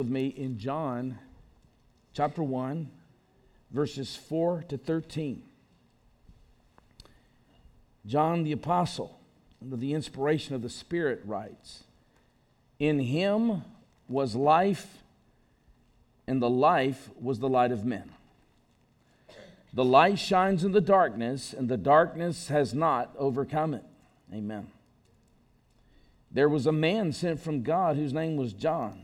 with me in John chapter 1, verses 4 to 13. John the Apostle, under the inspiration of the Spirit, writes In him was life, and the life was the light of men. The light shines in the darkness, and the darkness has not overcome it. Amen. There was a man sent from God whose name was John.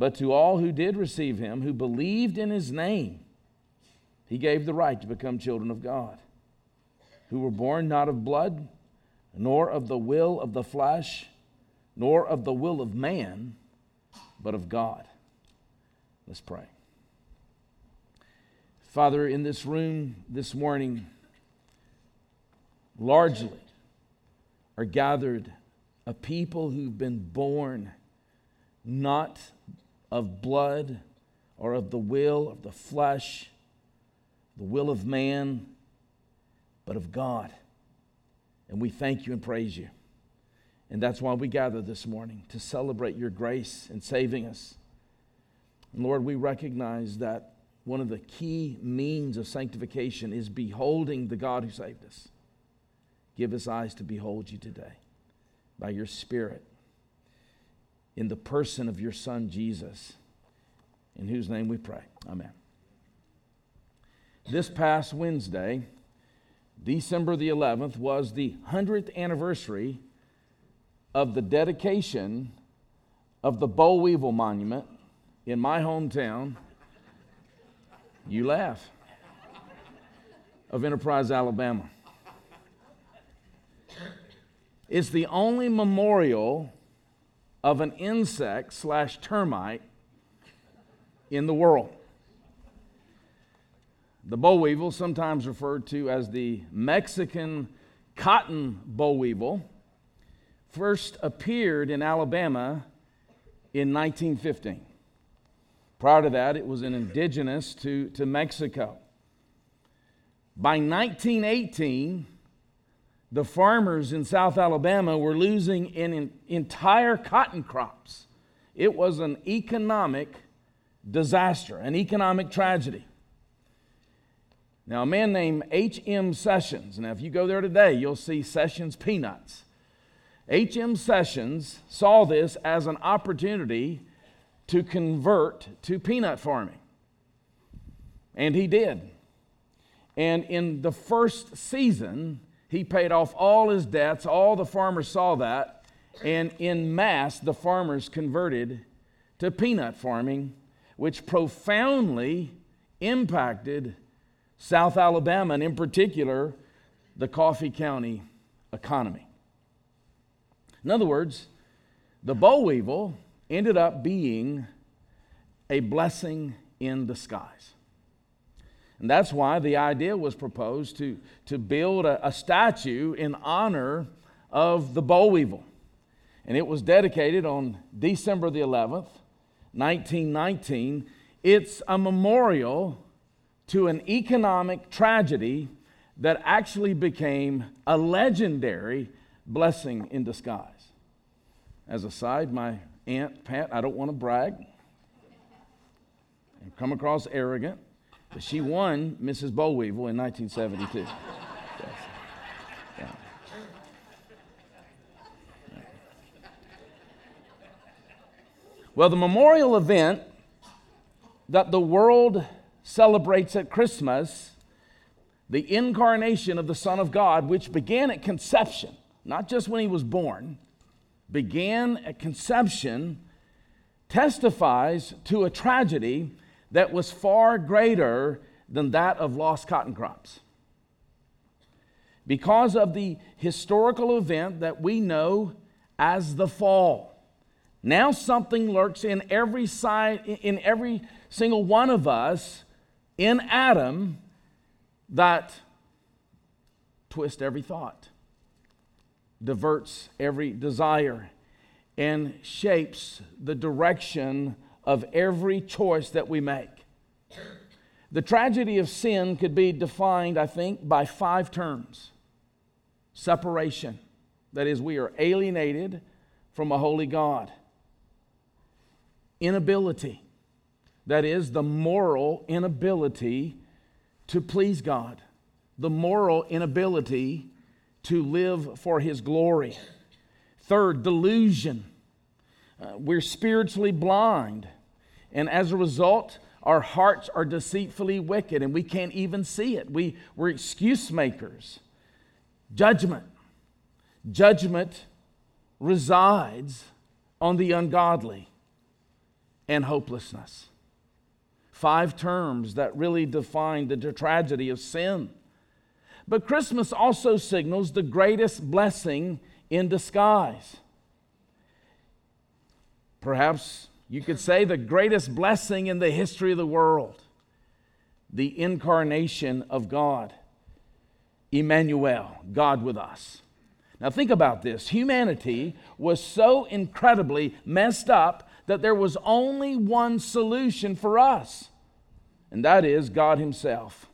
But to all who did receive him, who believed in his name, he gave the right to become children of God, who were born not of blood, nor of the will of the flesh, nor of the will of man, but of God. Let's pray. Father, in this room this morning, largely are gathered a people who've been born not of blood or of the will of the flesh, the will of man, but of God. And we thank you and praise you. And that's why we gather this morning to celebrate your grace in saving us. And Lord, we recognize that one of the key means of sanctification is beholding the God who saved us. Give us eyes to behold you today by your Spirit in the person of your Son, Jesus, in whose name we pray. Amen. This past Wednesday, December the 11th, was the 100th anniversary of the dedication of the Boll Weevil Monument in my hometown. You laugh. Of Enterprise, Alabama. It's the only memorial of an insect slash termite in the world. The boll weevil, sometimes referred to as the Mexican cotton boll weevil, first appeared in Alabama in 1915. Prior to that, it was an indigenous to, to Mexico. By 1918, the farmers in South Alabama were losing in entire cotton crops. It was an economic disaster, an economic tragedy. Now, a man named H.M. Sessions, now if you go there today, you'll see Sessions Peanuts. H.M. Sessions saw this as an opportunity to convert to peanut farming. And he did. And in the first season, he paid off all his debts. All the farmers saw that. And in mass, the farmers converted to peanut farming, which profoundly impacted South Alabama, and in particular, the Coffee County economy. In other words, the boll weevil ended up being a blessing in disguise. And that's why the idea was proposed to, to build a, a statue in honor of the boll weevil. And it was dedicated on December the 11th, 1919. It's a memorial to an economic tragedy that actually became a legendary blessing in disguise. As a side, my aunt Pat, I don't want to brag and come across arrogant, but she won Mrs. Boll Weevil in 1972. Well, the memorial event that the world celebrates at Christmas, the incarnation of the Son of God, which began at conception, not just when he was born, began at conception, testifies to a tragedy that was far greater than that of lost cotton crops. Because of the historical event that we know as the fall, Now something lurks in every side, in every single one of us, in Adam, that twists every thought, diverts every desire, and shapes the direction of every choice that we make. The tragedy of sin could be defined, I think, by five terms separation. That is, we are alienated from a holy God. Inability. That is, the moral inability to please God, the moral inability to live for His glory. Third, delusion. Uh, we're spiritually blind, and as a result, our hearts are deceitfully wicked and we can't even see it. We, we're excuse makers. Judgment. Judgment resides on the ungodly and hopelessness. Five terms that really define the tragedy of sin. But Christmas also signals the greatest blessing in disguise. Perhaps you could say the greatest blessing in the history of the world the incarnation of God. Emmanuel, God with us. Now, think about this. Humanity was so incredibly messed up that there was only one solution for us, and that is God Himself.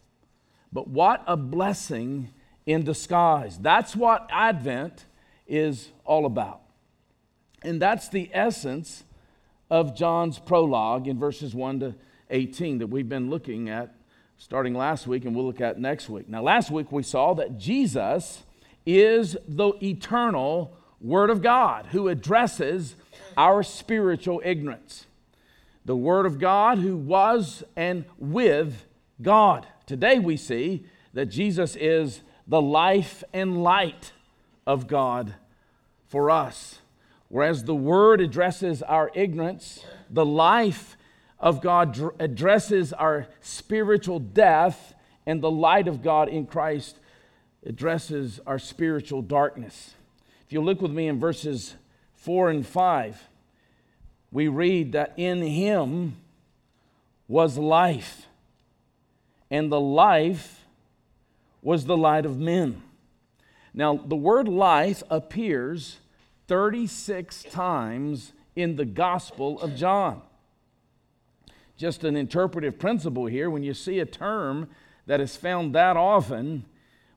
But what a blessing in disguise. That's what Advent is all about. And that's the essence of John's prologue in verses 1 to 18 that we've been looking at starting last week and we'll look at next week. Now, last week we saw that Jesus is the eternal Word of God who addresses our spiritual ignorance. The Word of God who was and with God. Today we see that Jesus is the life and light of God for us. Whereas the Word addresses our ignorance, the life of God addresses our spiritual death, and the light of God in Christ addresses our spiritual darkness. If you look with me in verses 4 and 5, we read that in Him was life, and the life was the light of men. Now, the word life appears 36 times in the Gospel of John. Just an interpretive principle here when you see a term that is found that often,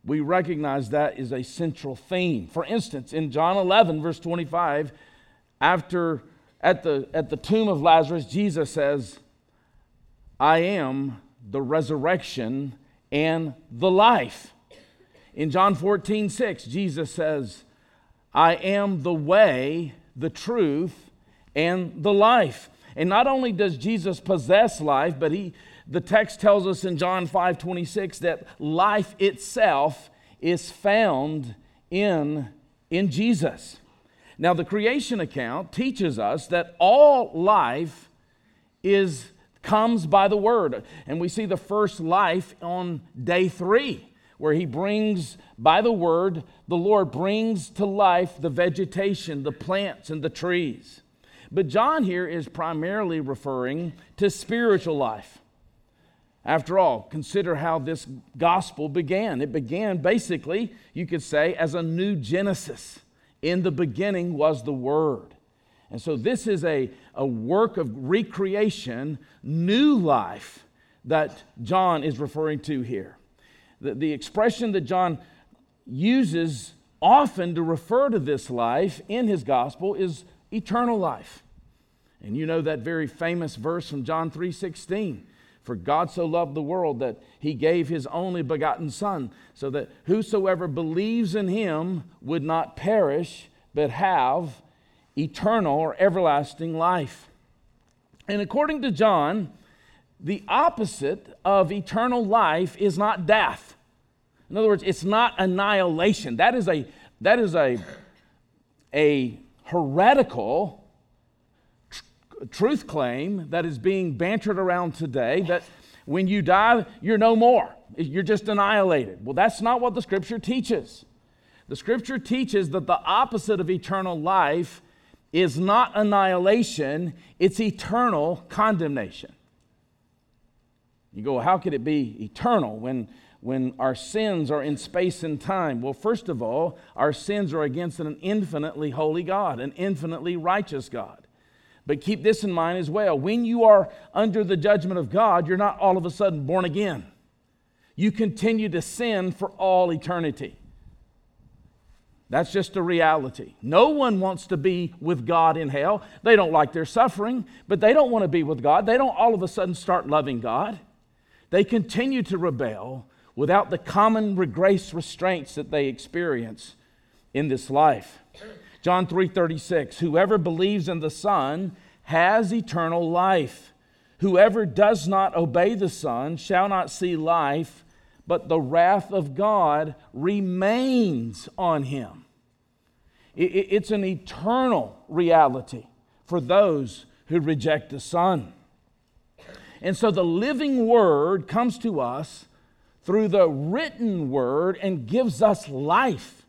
we recognize that is a central theme. For instance, in John 11, verse 25, after at the, at the tomb of Lazarus, Jesus says, I am the resurrection and the life. In John 14, 6, Jesus says, I am the way, the truth, and the life. And not only does Jesus possess life, but he the text tells us in John 5 26 that life itself is found in, in Jesus. Now, the creation account teaches us that all life is comes by the word. And we see the first life on day three where he brings, by the word, the Lord brings to life the vegetation, the plants, and the trees. But John here is primarily referring to spiritual life. After all, consider how this gospel began. It began basically, you could say, as a new Genesis. In the beginning was the Word. And so this is a, a work of recreation, new life that John is referring to here. The, the expression that John uses often to refer to this life in his gospel is eternal life. And you know that very famous verse from John 3:16. For God so loved the world that he gave his only begotten son so that whosoever believes in him would not perish but have eternal or everlasting life. And according to John, the opposite of eternal life is not death. In other words, it's not annihilation. That is a, that is a, a heretical tr- truth claim that is being bantered around today that when you die, you're no more. You're just annihilated. Well, that's not what the scripture teaches. The scripture teaches that the opposite of eternal life is not annihilation, it's eternal condemnation. You go, how could it be eternal when, when our sins are in space and time? Well, first of all, our sins are against an infinitely holy God, an infinitely righteous God. But keep this in mind as well. When you are under the judgment of God, you're not all of a sudden born again. You continue to sin for all eternity. That's just a reality. No one wants to be with God in hell. They don't like their suffering, but they don't want to be with God. They don't all of a sudden start loving God. They continue to rebel without the common grace restraints that they experience in this life. John 3:36 Whoever believes in the Son has eternal life. Whoever does not obey the Son shall not see life, but the wrath of God remains on him. It's an eternal reality for those who reject the Son. And so the living Word comes to us through the written Word and gives us life.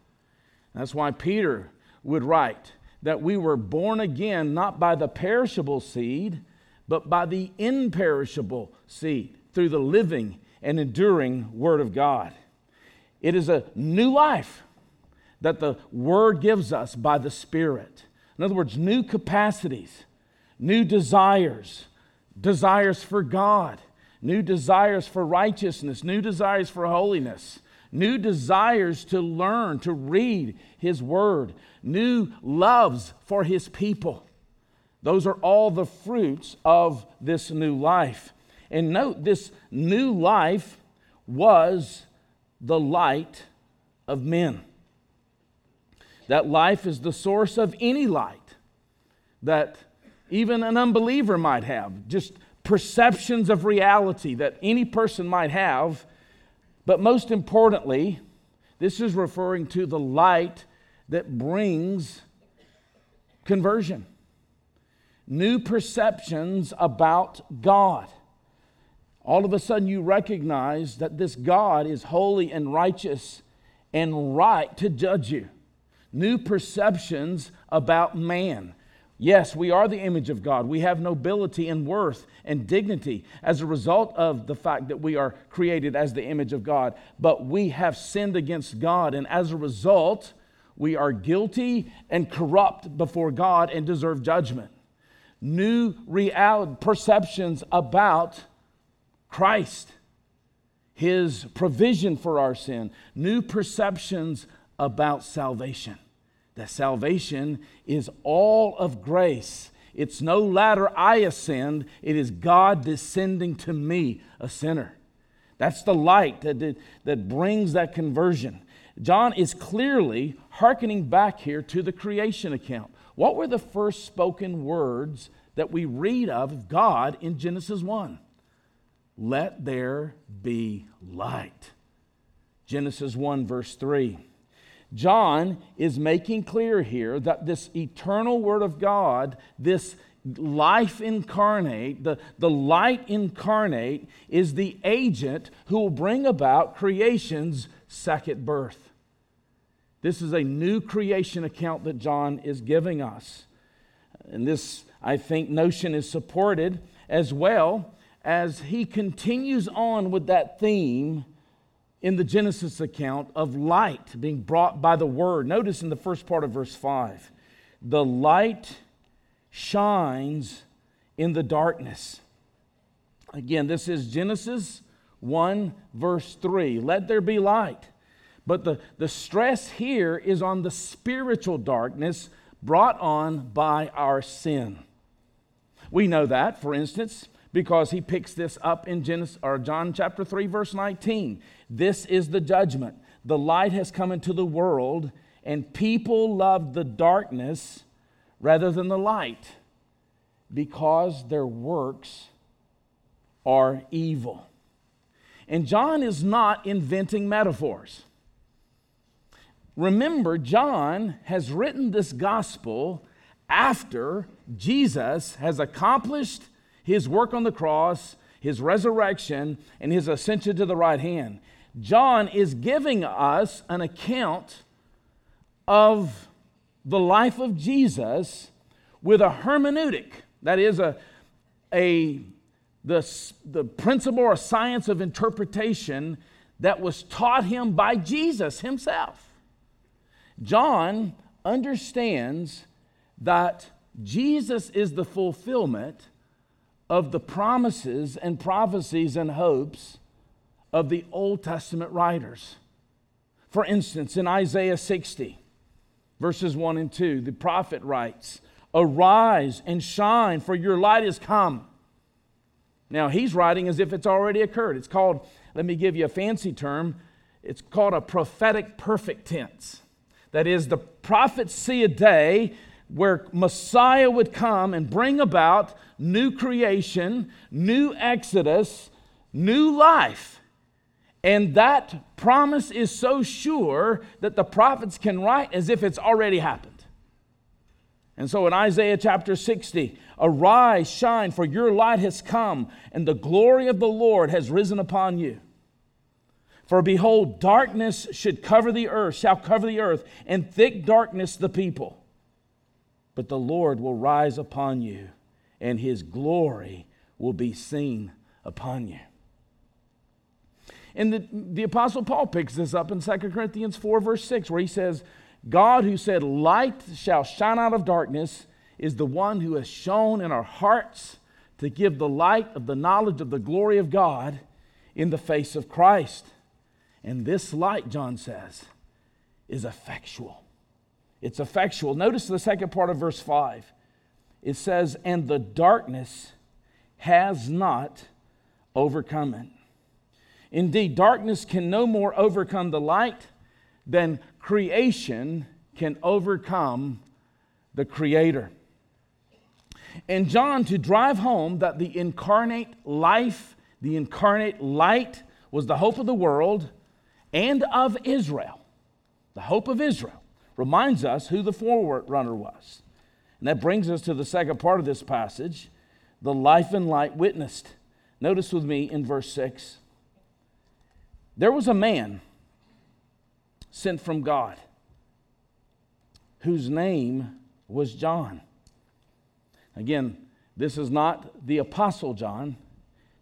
That's why Peter would write that we were born again not by the perishable seed, but by the imperishable seed through the living and enduring Word of God. It is a new life that the Word gives us by the Spirit. In other words, new capacities, new desires, desires for God, new desires for righteousness, new desires for holiness, new desires to learn, to read His Word, new loves for His people. Those are all the fruits of this new life. And note, this new life was the light of men. That life is the source of any light that even an unbeliever might have, just perceptions of reality that any person might have. But most importantly, this is referring to the light that brings conversion, new perceptions about God. All of a sudden, you recognize that this God is holy and righteous and right to judge you. New perceptions about man. Yes, we are the image of God. We have nobility and worth and dignity as a result of the fact that we are created as the image of God. But we have sinned against God, and as a result, we are guilty and corrupt before God and deserve judgment. New reality, perceptions about Christ, His provision for our sin, new perceptions about salvation that salvation is all of grace. It's no ladder I ascend, it is God descending to me, a sinner. That's the light that, that brings that conversion. John is clearly hearkening back here to the creation account. What were the first spoken words that we read of God in Genesis 1? Let there be light. Genesis 1, verse 3. John is making clear here that this eternal Word of God, this life incarnate, the, the light incarnate, is the agent who will bring about creation's second birth. This is a new creation account that John is giving us. And this, I think, notion is supported as well as he continues on with that theme in the Genesis account of light being brought by the word. Notice in the first part of verse 5 the light shines in the darkness. Again, this is Genesis 1, verse 3. Let there be light. But the, the stress here is on the spiritual darkness brought on by our sin. We know that, for instance, because he picks this up in Genesis or John chapter 3 verse 19. This is the judgment. The light has come into the world and people loved the darkness rather than the light because their works are evil. And John is not inventing metaphors. Remember, John has written this gospel after Jesus has accomplished his work on the cross, his resurrection, and his ascension to the right hand. John is giving us an account of the life of Jesus with a hermeneutic, that is, a, a, the, the principle or science of interpretation that was taught him by Jesus himself. John understands that Jesus is the fulfillment of the promises and prophecies and hopes of the Old Testament writers. For instance, in Isaiah 60, verses 1 and 2, the prophet writes, Arise and shine, for your light is come. Now, he's writing as if it's already occurred. It's called, let me give you a fancy term, it's called a prophetic perfect tense. That is, the prophets see a day where Messiah would come and bring about new creation, new exodus, new life. And that promise is so sure that the prophets can write as if it's already happened. And so in Isaiah chapter 60, arise, shine, for your light has come, and the glory of the Lord has risen upon you. For behold, darkness should cover the earth, shall cover the earth, and thick darkness the people. But the Lord will rise upon you, and his glory will be seen upon you. And the, the Apostle Paul picks this up in 2 Corinthians 4, verse 6, where he says, God, who said, Light shall shine out of darkness, is the one who has shone in our hearts to give the light of the knowledge of the glory of God in the face of Christ. And this light, John says, is effectual. It's effectual. Notice the second part of verse 5. It says, And the darkness has not overcome it. Indeed, darkness can no more overcome the light than creation can overcome the Creator. And John, to drive home that the incarnate life, the incarnate light, was the hope of the world and of Israel, the hope of Israel, reminds us who the forerunner was. And that brings us to the second part of this passage the life and light witnessed. Notice with me in verse 6 there was a man sent from God whose name was John. Again, this is not the Apostle John,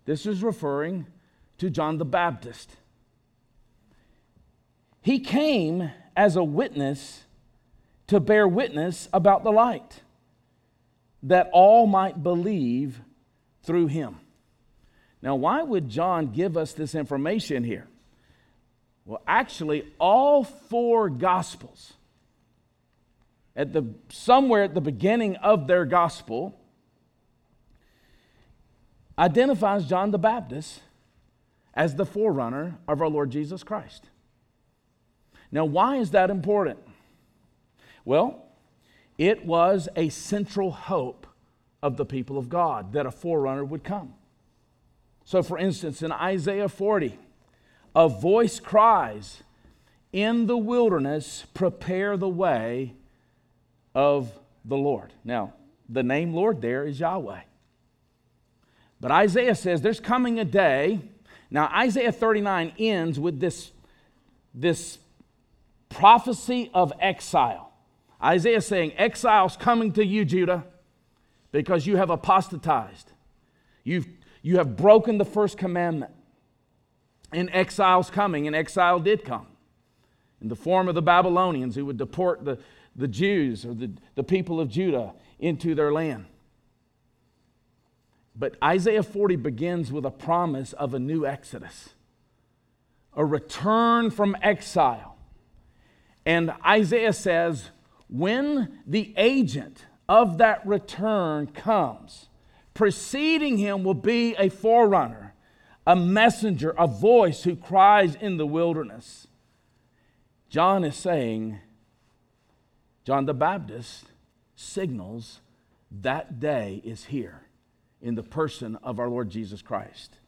this is referring to John the Baptist. He came as a witness to bear witness about the light, that all might believe through him. Now, why would John give us this information here? Well, actually, all four gospels, at the somewhere at the beginning of their gospel, identifies John the Baptist as the forerunner of our Lord Jesus Christ. Now, why is that important? Well, it was a central hope of the people of God that a forerunner would come. So, for instance, in Isaiah 40, a voice cries, In the wilderness, prepare the way of the Lord. Now, the name Lord there is Yahweh. But Isaiah says there's coming a day. Now, Isaiah 39 ends with this, this prophecy of exile. Isaiah saying, Exile's coming to you, Judah, because you have apostatized. You've, you have broken the first commandment. And exile's coming, and exile did come in the form of the Babylonians who would deport the, the Jews or the, the people of Judah into their land. But Isaiah 40 begins with a promise of a new exodus, a return from exile. And Isaiah says, when the agent of that return comes, preceding him will be a forerunner a messenger, a voice who cries in the wilderness. John is saying, John the Baptist signals that day is here in the person of our Lord Jesus Christ.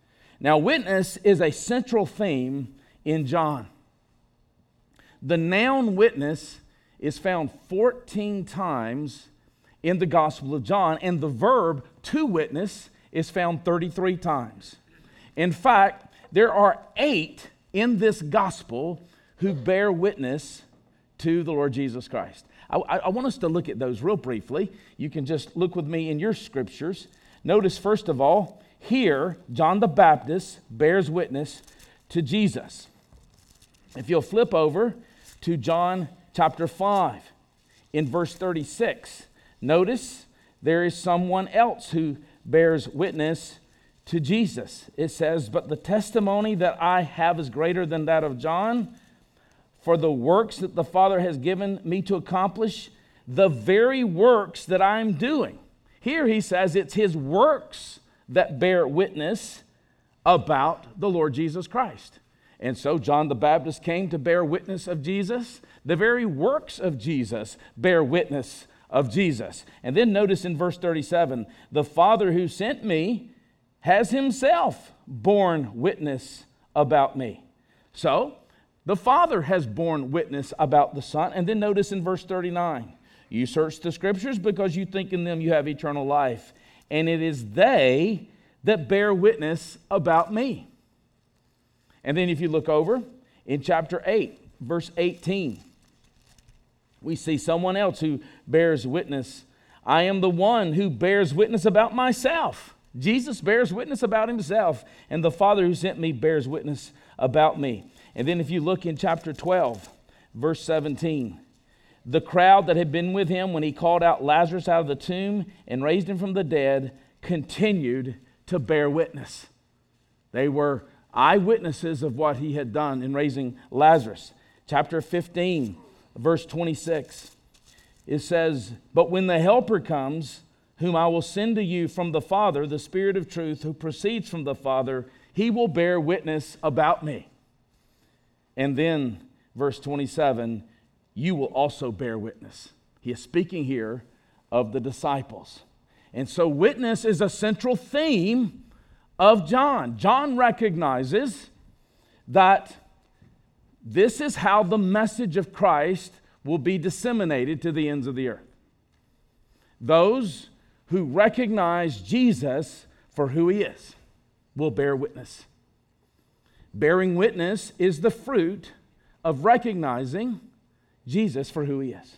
Now, witness is a central theme in John. The noun witness is found 14 times in the Gospel of John, and the verb to witness is found 33 times. In fact, there are eight in this gospel who bear witness to the Lord Jesus Christ. I, I, want us to look at those real briefly. You can just look with me in your scriptures. Notice, first of all, here, John the Baptist bears witness to Jesus. If you'll flip over to John chapter 5, in verse 36, notice there is someone else who bears witness to Jesus. It says, But the testimony that I have is greater than that of John, for the works that the Father has given me to accomplish, the very works that I'm doing. Here he says it's his works that bear witness about the Lord Jesus Christ. And so John the Baptist came to bear witness of Jesus. The very works of Jesus bear witness of Jesus. And then notice in verse 37 the Father who sent me has himself borne witness about me. So the Father has borne witness about the Son. And then notice in verse 39 you search the scriptures because you think in them you have eternal life. And it is they that bear witness about me. And then if you look over in chapter 8, verse 18, we see someone else who bears witness. I am the one who bears witness about myself. Jesus bears witness about himself, and the Father who sent me bears witness about me. And then if you look in chapter 12, verse 17, the crowd that had been with him when he called out Lazarus out of the tomb and raised him from the dead continued to bear witness. They were eyewitnesses of what he had done in raising Lazarus. Chapter 15, verse 26, it says, But when the Helper comes, whom I will send to you from the Father, the Spirit of truth, who proceeds from the Father, he will bear witness about me. And then, verse 27, you will also bear witness. He is speaking here of the disciples. And so, witness is a central theme of John. John recognizes that this is how the message of Christ will be disseminated to the ends of the earth. Those who recognize Jesus for who he is will bear witness. Bearing witness is the fruit of recognizing Jesus for who he is.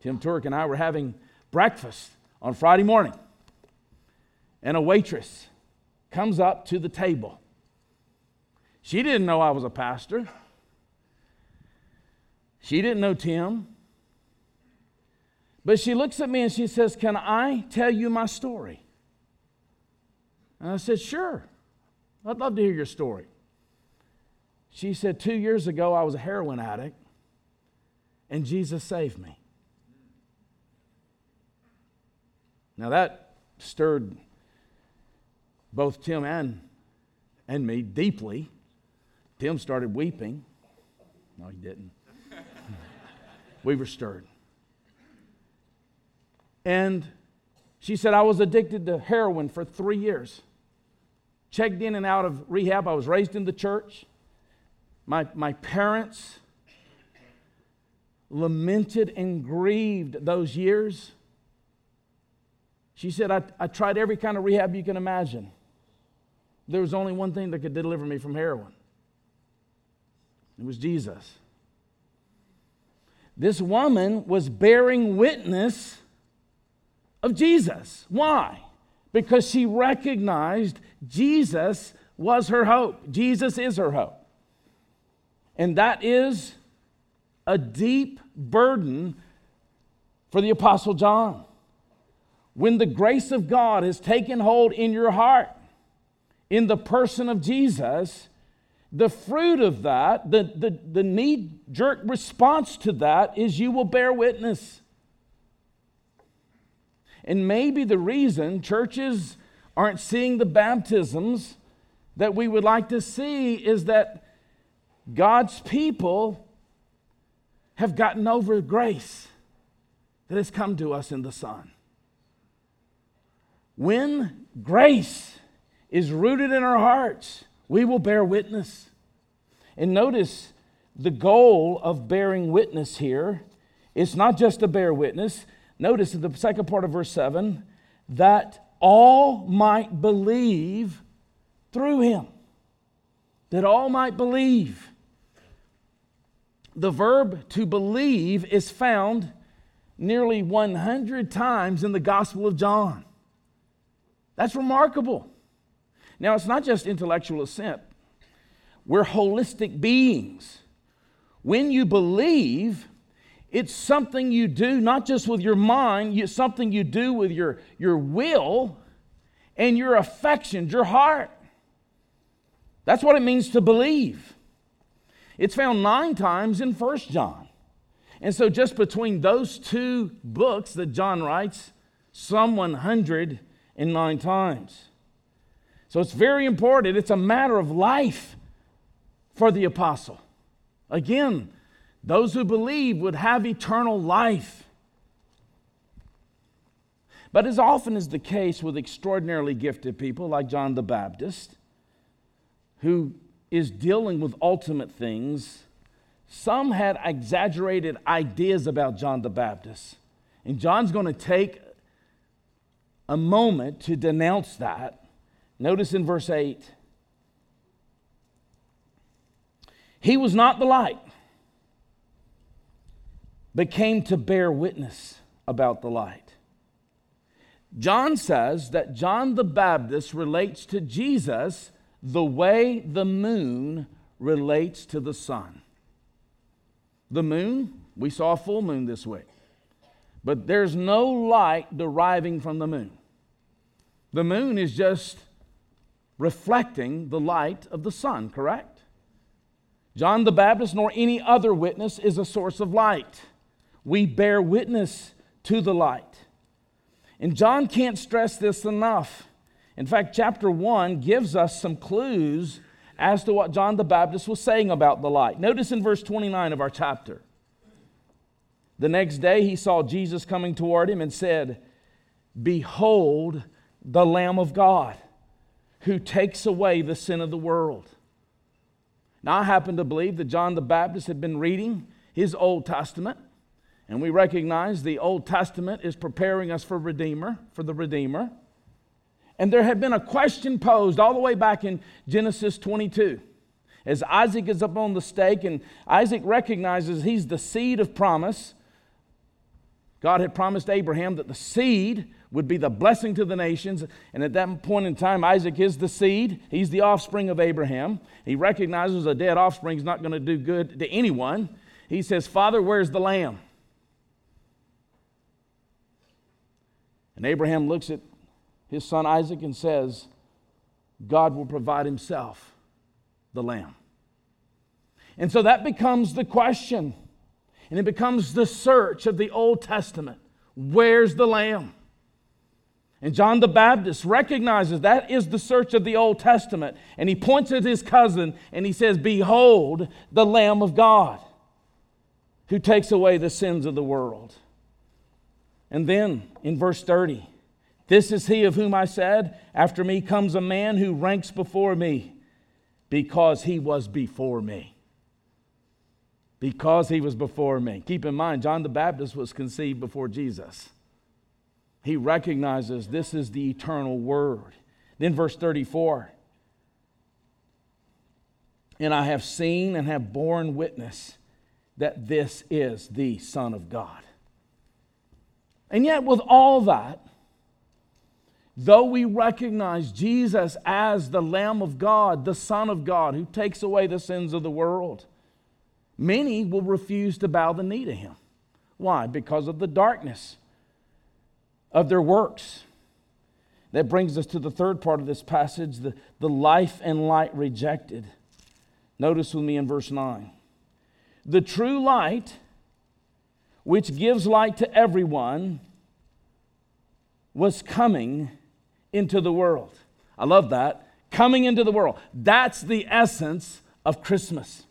Tim Turk and I were having breakfast on Friday morning, and a waitress comes up to the table. She didn't know I was a pastor. She didn't know Tim. But she looks at me and she says, Can I tell you my story? And I said, Sure. I'd love to hear your story. She said, Two years ago, I was a heroin addict, and Jesus saved me. Now, that stirred both Tim and, and me deeply. Tim started weeping. No, he didn't. We were stirred. And she said, I was addicted to heroin for three years. Checked in and out of rehab. I was raised in the church. My, my parents lamented and grieved those years. She said, I, I tried every kind of rehab you can imagine. There was only one thing that could deliver me from heroin it was Jesus. This woman was bearing witness of Jesus. Why? Because she recognized Jesus was her hope. Jesus is her hope. And that is a deep burden for the Apostle John. When the grace of God has taken hold in your heart, in the person of Jesus, the fruit of that, the, the, the knee jerk response to that is you will bear witness. And maybe the reason churches aren't seeing the baptisms that we would like to see is that God's people have gotten over grace that has come to us in the Son. When grace is rooted in our hearts, we will bear witness. And notice the goal of bearing witness here is not just to bear witness. Notice in the second part of verse 7 that all might believe through him. That all might believe. The verb to believe is found nearly 100 times in the Gospel of John. That's remarkable. Now, it's not just intellectual assent, we're holistic beings. When you believe, it's something you do not just with your mind, it's something you do with your, your will and your affections, your heart. That's what it means to believe. It's found nine times in First John. And so, just between those two books that John writes, some 109 times. So, it's very important. It's a matter of life for the apostle. Again, those who believe would have eternal life. But as often is the case with extraordinarily gifted people like John the Baptist, who is dealing with ultimate things, some had exaggerated ideas about John the Baptist. And John's going to take a moment to denounce that. Notice in verse 8 He was not the light, but came to bear witness about the light. John says that John the Baptist relates to Jesus the way the moon relates to the sun. The moon, we saw a full moon this week, but there's no light deriving from the moon. The moon is just reflecting the light of the sun, correct? John the Baptist nor any other witness is a source of light. We bear witness to the light. And John can't stress this enough. In fact, chapter 1 gives us some clues as to what John the Baptist was saying about the light. Notice in verse 29 of our chapter. The next day he saw Jesus coming toward him and said, Behold the Lamb of God who takes away the sin of the world. Now, I happen to believe that John the Baptist had been reading his Old Testament, and we recognize the Old Testament is preparing us for Redeemer, for the Redeemer. And there had been a question posed all the way back in Genesis 22. As Isaac is up on the stake, and Isaac recognizes he's the seed of promise. God had promised Abraham that the seed would be the blessing to the nations. And at that point in time, Isaac is the seed. He's the offspring of Abraham. He recognizes a dead offspring is not going to do good to anyone. He says, Father, where's the lamb? And Abraham looks at his son Isaac and says, God will provide himself the lamb. And so that becomes the question, and it becomes the search of the Old Testament. Where's the lamb? And John the Baptist recognizes that is the search of the Old Testament. And he points at his cousin and he says, Behold the Lamb of God who takes away the sins of the world. And then in verse 30, this is he of whom I said, After me comes a man who ranks before me because he was before me. Because he was before me. Keep in mind, John the Baptist was conceived before Jesus. He recognizes this is the eternal word. Then, verse 34 And I have seen and have borne witness that this is the Son of God. And yet, with all that, Though we recognize Jesus as the Lamb of God, the Son of God, who takes away the sins of the world, many will refuse to bow the knee to him. Why? Because of the darkness of their works. That brings us to the third part of this passage the, the life and light rejected. Notice with me in verse 9. The true light, which gives light to everyone, was coming into the world. I love that. Coming into the world. That's the essence of Christmas.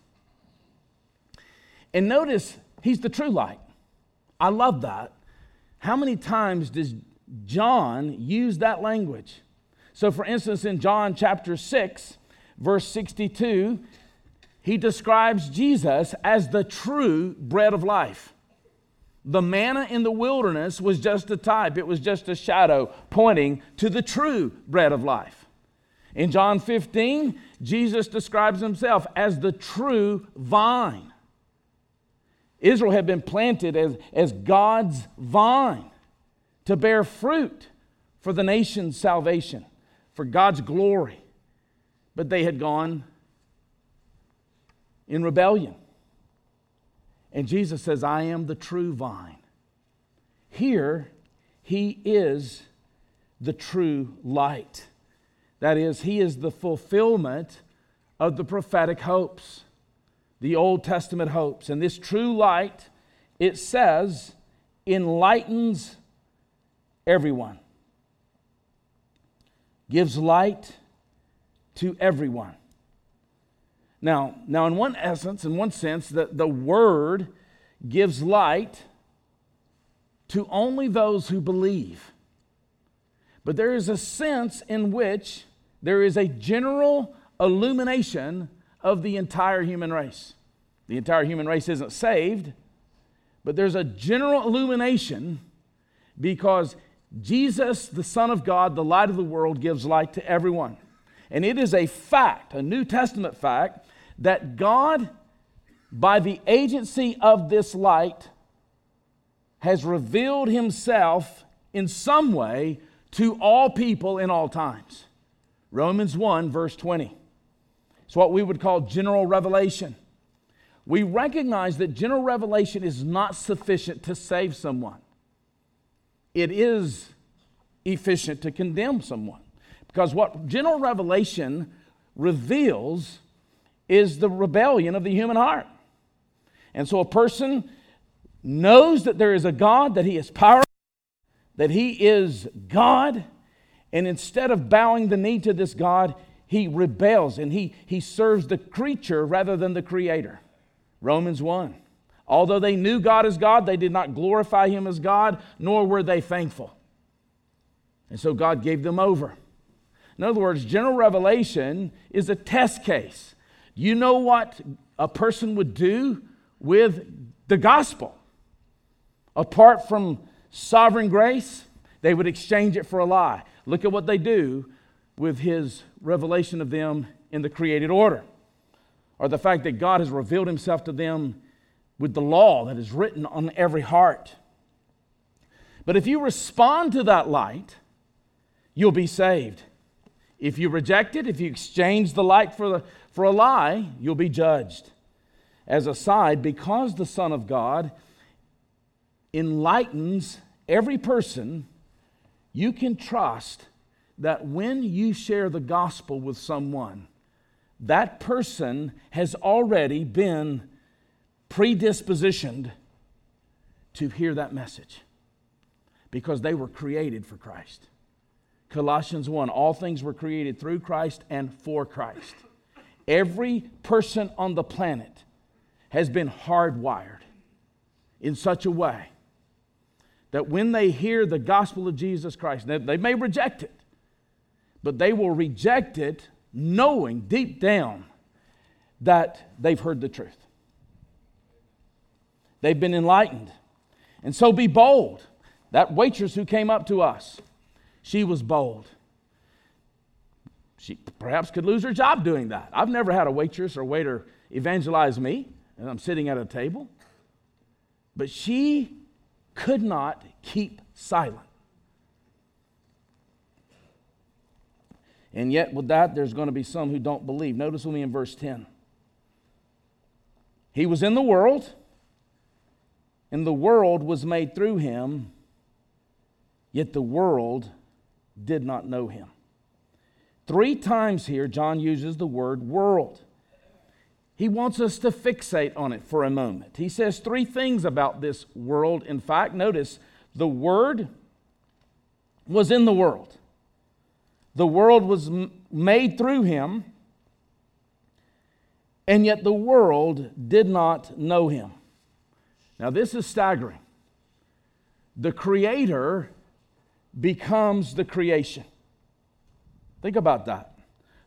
And notice, he's the true light. I love that. How many times does John use that language? So, for instance, in John chapter 6, verse 62, he describes Jesus as the true bread of life. The manna in the wilderness was just a type, it was just a shadow pointing to the true bread of life. In John 15, Jesus describes himself as the true vine. Israel had been planted as, as God's vine to bear fruit for the nation's salvation, for God's glory. But they had gone in rebellion. And Jesus says, I am the true vine. Here, he is the true light. That is, he is the fulfillment of the prophetic hopes, the Old Testament hopes. And this true light, it says, enlightens everyone, gives light to everyone. Now, now in one essence, in one sense, the, the word gives light to only those who believe. But there is a sense in which there is a general illumination of the entire human race. The entire human race isn't saved, but there's a general illumination because Jesus, the Son of God, the light of the world, gives light to everyone. And it is a fact, a New Testament fact, that God, by the agency of this light, has revealed himself in some way to all people in all times. Romans 1, verse 20. It's what we would call general revelation. We recognize that general revelation is not sufficient to save someone, it is efficient to condemn someone. Because what general revelation reveals is the rebellion of the human heart. And so a person knows that there is a God, that he is powerful, that he is God, and instead of bowing the knee to this God, he rebels and he, he serves the creature rather than the creator. Romans 1. Although they knew God as God, they did not glorify him as God, nor were they thankful. And so God gave them over. In other words, general revelation is a test case. You know what a person would do with the gospel? Apart from sovereign grace, they would exchange it for a lie. Look at what they do with his revelation of them in the created order, or the fact that God has revealed himself to them with the law that is written on every heart. But if you respond to that light, you'll be saved. If you reject it, if you exchange the light for, the, for a lie, you'll be judged. As a side, because the Son of God enlightens every person, you can trust that when you share the gospel with someone, that person has already been predispositioned to hear that message because they were created for Christ. Colossians 1 All things were created through Christ and for Christ. Every person on the planet has been hardwired in such a way that when they hear the gospel of Jesus Christ, they may reject it, but they will reject it knowing deep down that they've heard the truth. They've been enlightened. And so be bold. That waitress who came up to us, she was bold. She perhaps could lose her job doing that. I've never had a waitress or waiter evangelize me, and I'm sitting at a table. But she could not keep silent. And yet, with that, there's going to be some who don't believe. Notice with me in verse 10. He was in the world, and the world was made through him, yet the world did not know him. Three times here, John uses the word world. He wants us to fixate on it for a moment. He says three things about this world. In fact, notice the Word was in the world, the world was made through him, and yet the world did not know him. Now, this is staggering. The Creator becomes the creation. Think about that.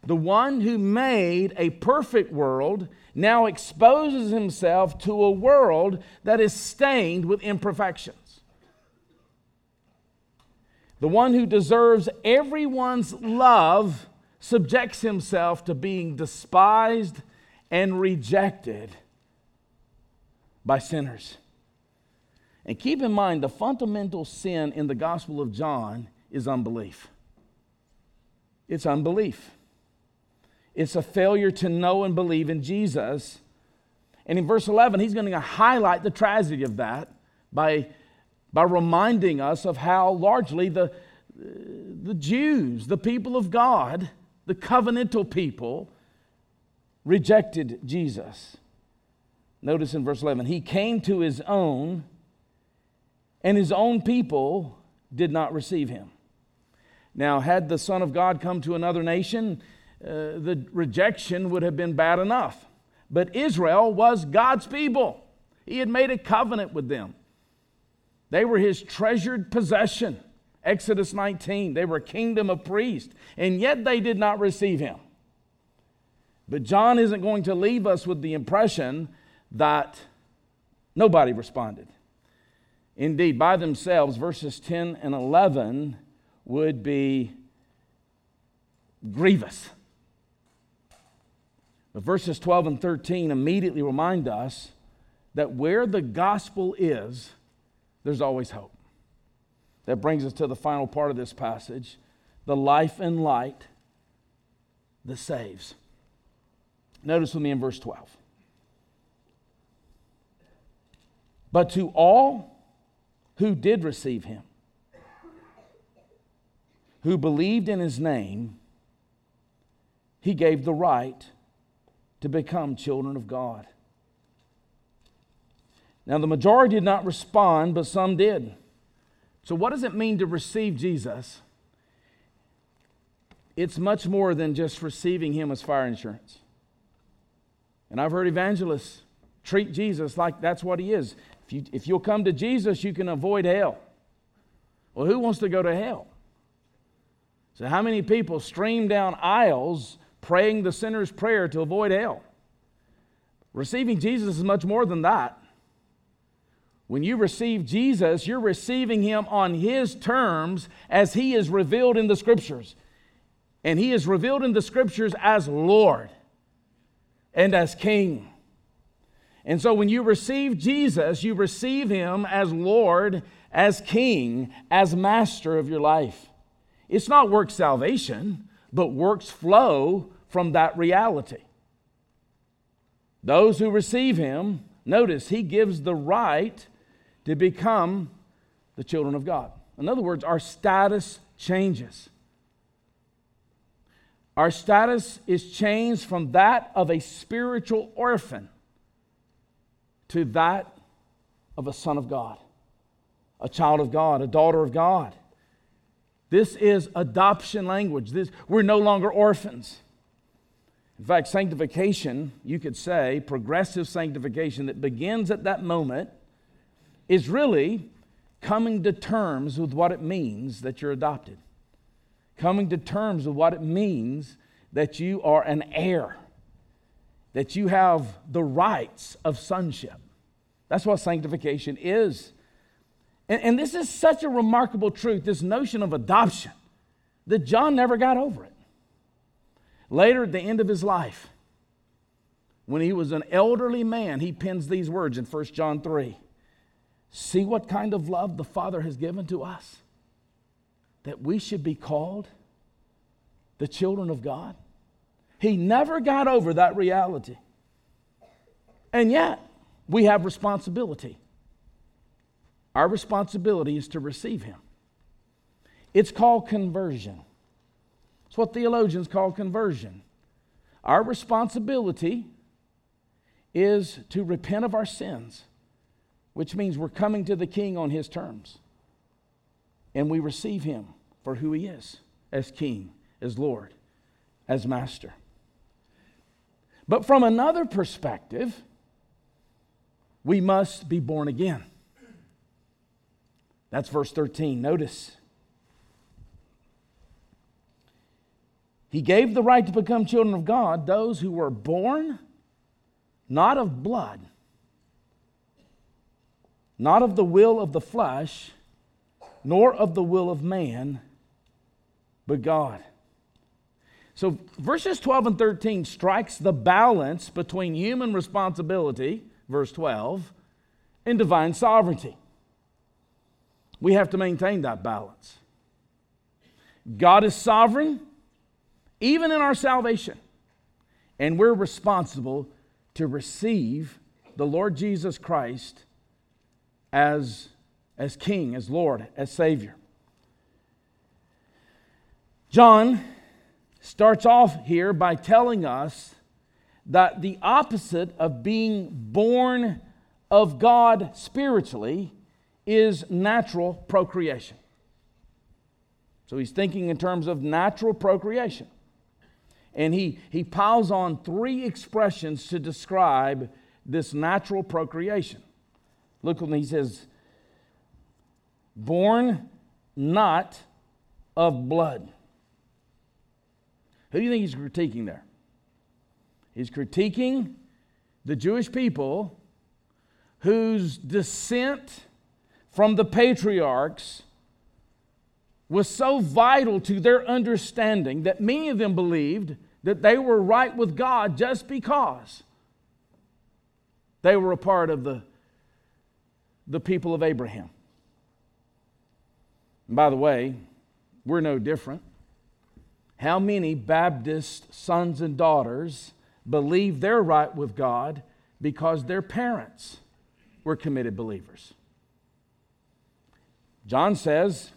The one who made a perfect world now exposes himself to a world that is stained with imperfections. The one who deserves everyone's love subjects himself to being despised and rejected by sinners. And keep in mind, the fundamental sin in the Gospel of John is unbelief. It's unbelief. It's a failure to know and believe in Jesus. And in verse 11, he's going to highlight the tragedy of that by, by reminding us of how largely the, the Jews, the people of God, the covenantal people, rejected Jesus. Notice in verse 11, he came to his own, and his own people did not receive him. Now, had the Son of God come to another nation, uh, the rejection would have been bad enough. But Israel was God's people, He had made a covenant with them. They were His treasured possession. Exodus 19, they were a kingdom of priests, and yet they did not receive Him. But John isn't going to leave us with the impression that nobody responded. Indeed, by themselves, verses 10 and 11 would be grievous. But verses 12 and 13 immediately remind us that where the gospel is, there's always hope. That brings us to the final part of this passage the life and light that saves. Notice with me in verse 12. But to all who did receive him, who believed in his name, he gave the right to become children of God. Now, the majority did not respond, but some did. So, what does it mean to receive Jesus? It's much more than just receiving Him as fire insurance. And I've heard evangelists treat Jesus like that's what He is. If, you, if you'll come to Jesus, you can avoid hell. Well, who wants to go to hell? So, how many people stream down aisles praying the sinner's prayer to avoid hell? Receiving Jesus is much more than that. When you receive Jesus, you're receiving him on his terms as he is revealed in the scriptures. And he is revealed in the scriptures as Lord and as King. And so when you receive Jesus, you receive him as Lord, as King, as Master of your life. It's not work salvation, but works flow from that reality. Those who receive him, notice, he gives the right to become the children of God. In other words, our status changes. Our status is changed from that of a spiritual orphan to that of a son of God, a child of God, a daughter of God. This is adoption language. This, we're no longer orphans. In fact, sanctification, you could say, progressive sanctification that begins at that moment, is really coming to terms with what it means that you're adopted, coming to terms with what it means that you are an heir, that you have the rights of sonship. That's what sanctification is. And, and this is such a remarkable truth, this notion of adoption, that John never got over it. Later, at the end of his life, when he was an elderly man, he pens these words in 1 John 3 See what kind of love the Father has given to us, that we should be called the children of God. He never got over that reality. And yet, we have responsibility. Our responsibility is to receive Him. It's called conversion. It's what theologians call conversion. Our responsibility is to repent of our sins, which means we're coming to the King on His terms. And we receive Him for who He is as King, as Lord, as Master. But from another perspective, we must be born again. That's verse 13. Notice. He gave the right to become children of God those who were born not of blood, not of the will of the flesh, nor of the will of man, but God. So verses 12 and 13 strikes the balance between human responsibility, verse 12, and divine sovereignty. We have to maintain that balance. God is sovereign, even in our salvation, and we're responsible to receive the Lord Jesus Christ as, as King, as Lord, as Savior. John starts off here by telling us that the opposite of being born of God spiritually is natural procreation. So he's thinking in terms of natural procreation. And he, he piles on three expressions to describe this natural procreation. Look when he says, born not of blood. Who do you think he's critiquing there? He's critiquing the Jewish people whose descent from the patriarchs was so vital to their understanding that many of them believed that they were right with God just because they were a part of the, the people of Abraham. And by the way, we're no different. How many Baptist sons and daughters believe they're right with God because their parents were committed believers? John says,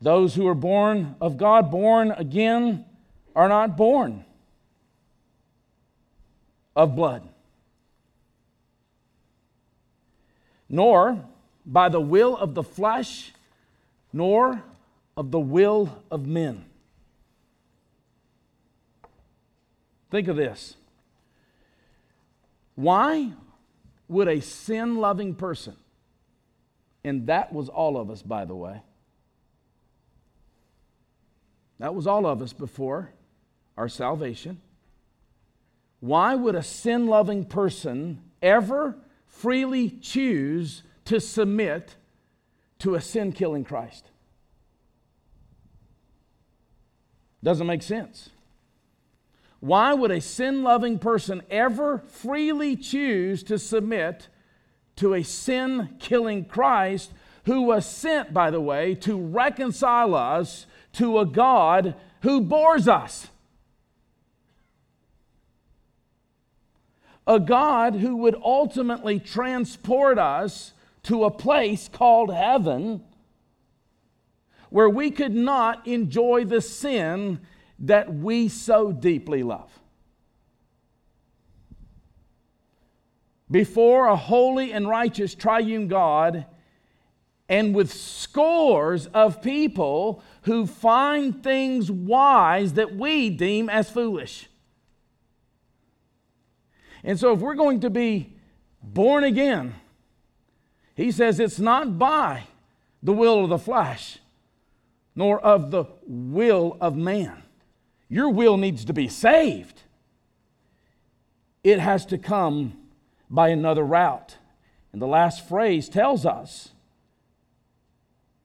Those who are born of God, born again, are not born of blood, nor by the will of the flesh, nor of the will of men. Think of this. Why would a sin loving person, and that was all of us, by the way, that was all of us before our salvation. Why would a sin loving person ever freely choose to submit to a sin killing Christ? Doesn't make sense. Why would a sin loving person ever freely choose to submit to a sin killing Christ who was sent, by the way, to reconcile us to a God who bores us? A God who would ultimately transport us to a place called heaven where we could not enjoy the sin that we so deeply love. Before a holy and righteous triune God, and with scores of people who find things wise that we deem as foolish. And so, if we're going to be born again, he says it's not by the will of the flesh, nor of the will of man. Your will needs to be saved. It has to come by another route. And the last phrase tells us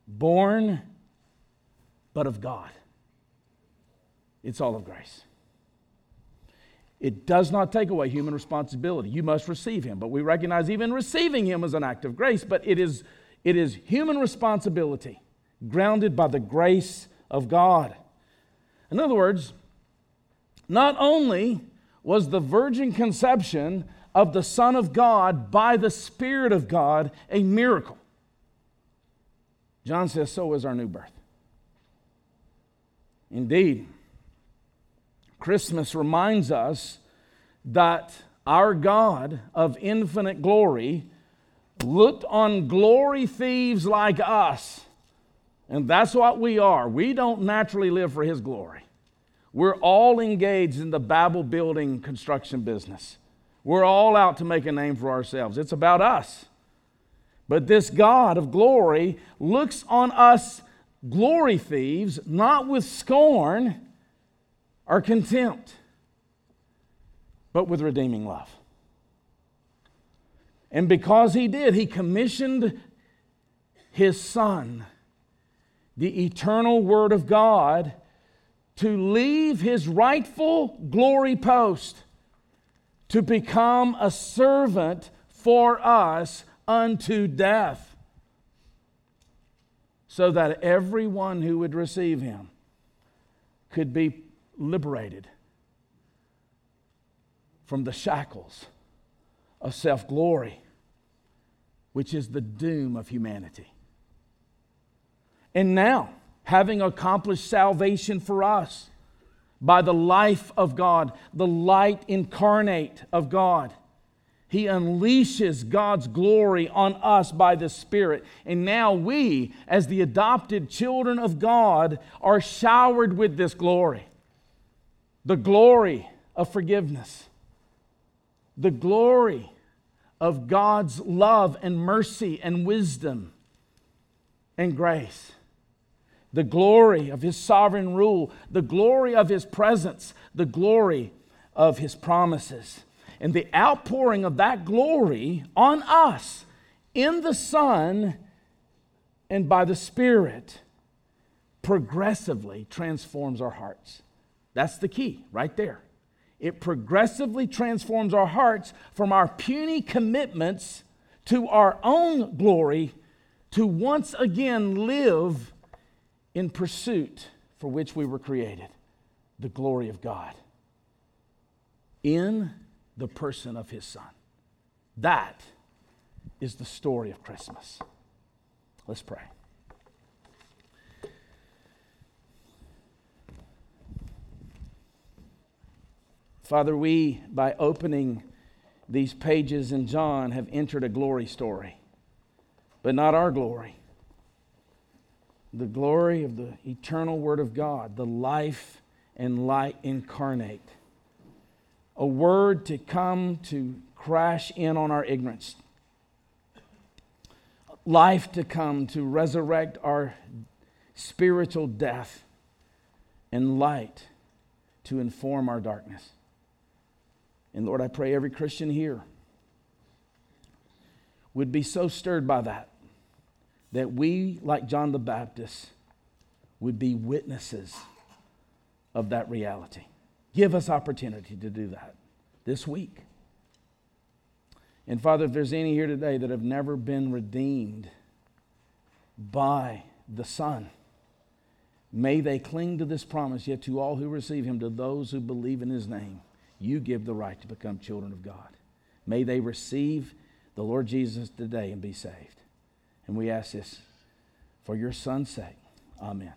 born but of God. It's all of grace. It does not take away human responsibility. You must receive Him. But we recognize even receiving Him as an act of grace, but it is, it is human responsibility grounded by the grace of God. In other words, not only was the virgin conception of the Son of God by the Spirit of God a miracle, John says, so is our new birth. Indeed, Christmas reminds us that our God of infinite glory looked on glory thieves like us and that's what we are. We don't naturally live for His glory. We're all engaged in the Babel building construction business. We're all out to make a name for ourselves. It's about us. But this God of glory looks on us glory thieves not with scorn or contempt, but with redeeming love. And because he did, he commissioned his son the eternal Word of God to leave his rightful glory post to become a servant for us unto death, so that everyone who would receive him could be liberated from the shackles of self glory, which is the doom of humanity. And now, having accomplished salvation for us by the life of God, the light incarnate of God, he unleashes God's glory on us by the Spirit. And now we, as the adopted children of God, are showered with this glory the glory of forgiveness, the glory of God's love and mercy and wisdom and grace, the glory of His sovereign rule, the glory of His presence, the glory of His promises. And the outpouring of that glory on us in the Son and by the Spirit progressively transforms our hearts. That's the key right there. It progressively transforms our hearts from our puny commitments to our own glory to once again live in pursuit for which we were created the glory of God. In the person of his son. That is the story of Christmas. Let's pray. Father, we, by opening these pages in John, have entered a glory story, but not our glory. The glory of the eternal Word of God, the life and light incarnate a word to come to crash in on our ignorance, life to come to resurrect our spiritual death, and light to inform our darkness. And Lord, I pray every Christian here would be so stirred by that that we, like John the Baptist, would be witnesses of that reality. Give us opportunity to do that this week. And Father, if there's any here today that have never been redeemed by the Son, may they cling to this promise, yet to all who receive him, to those who believe in his name, you give the right to become children of God. May they receive the Lord Jesus today and be saved. And we ask this for your Son's sake. Amen.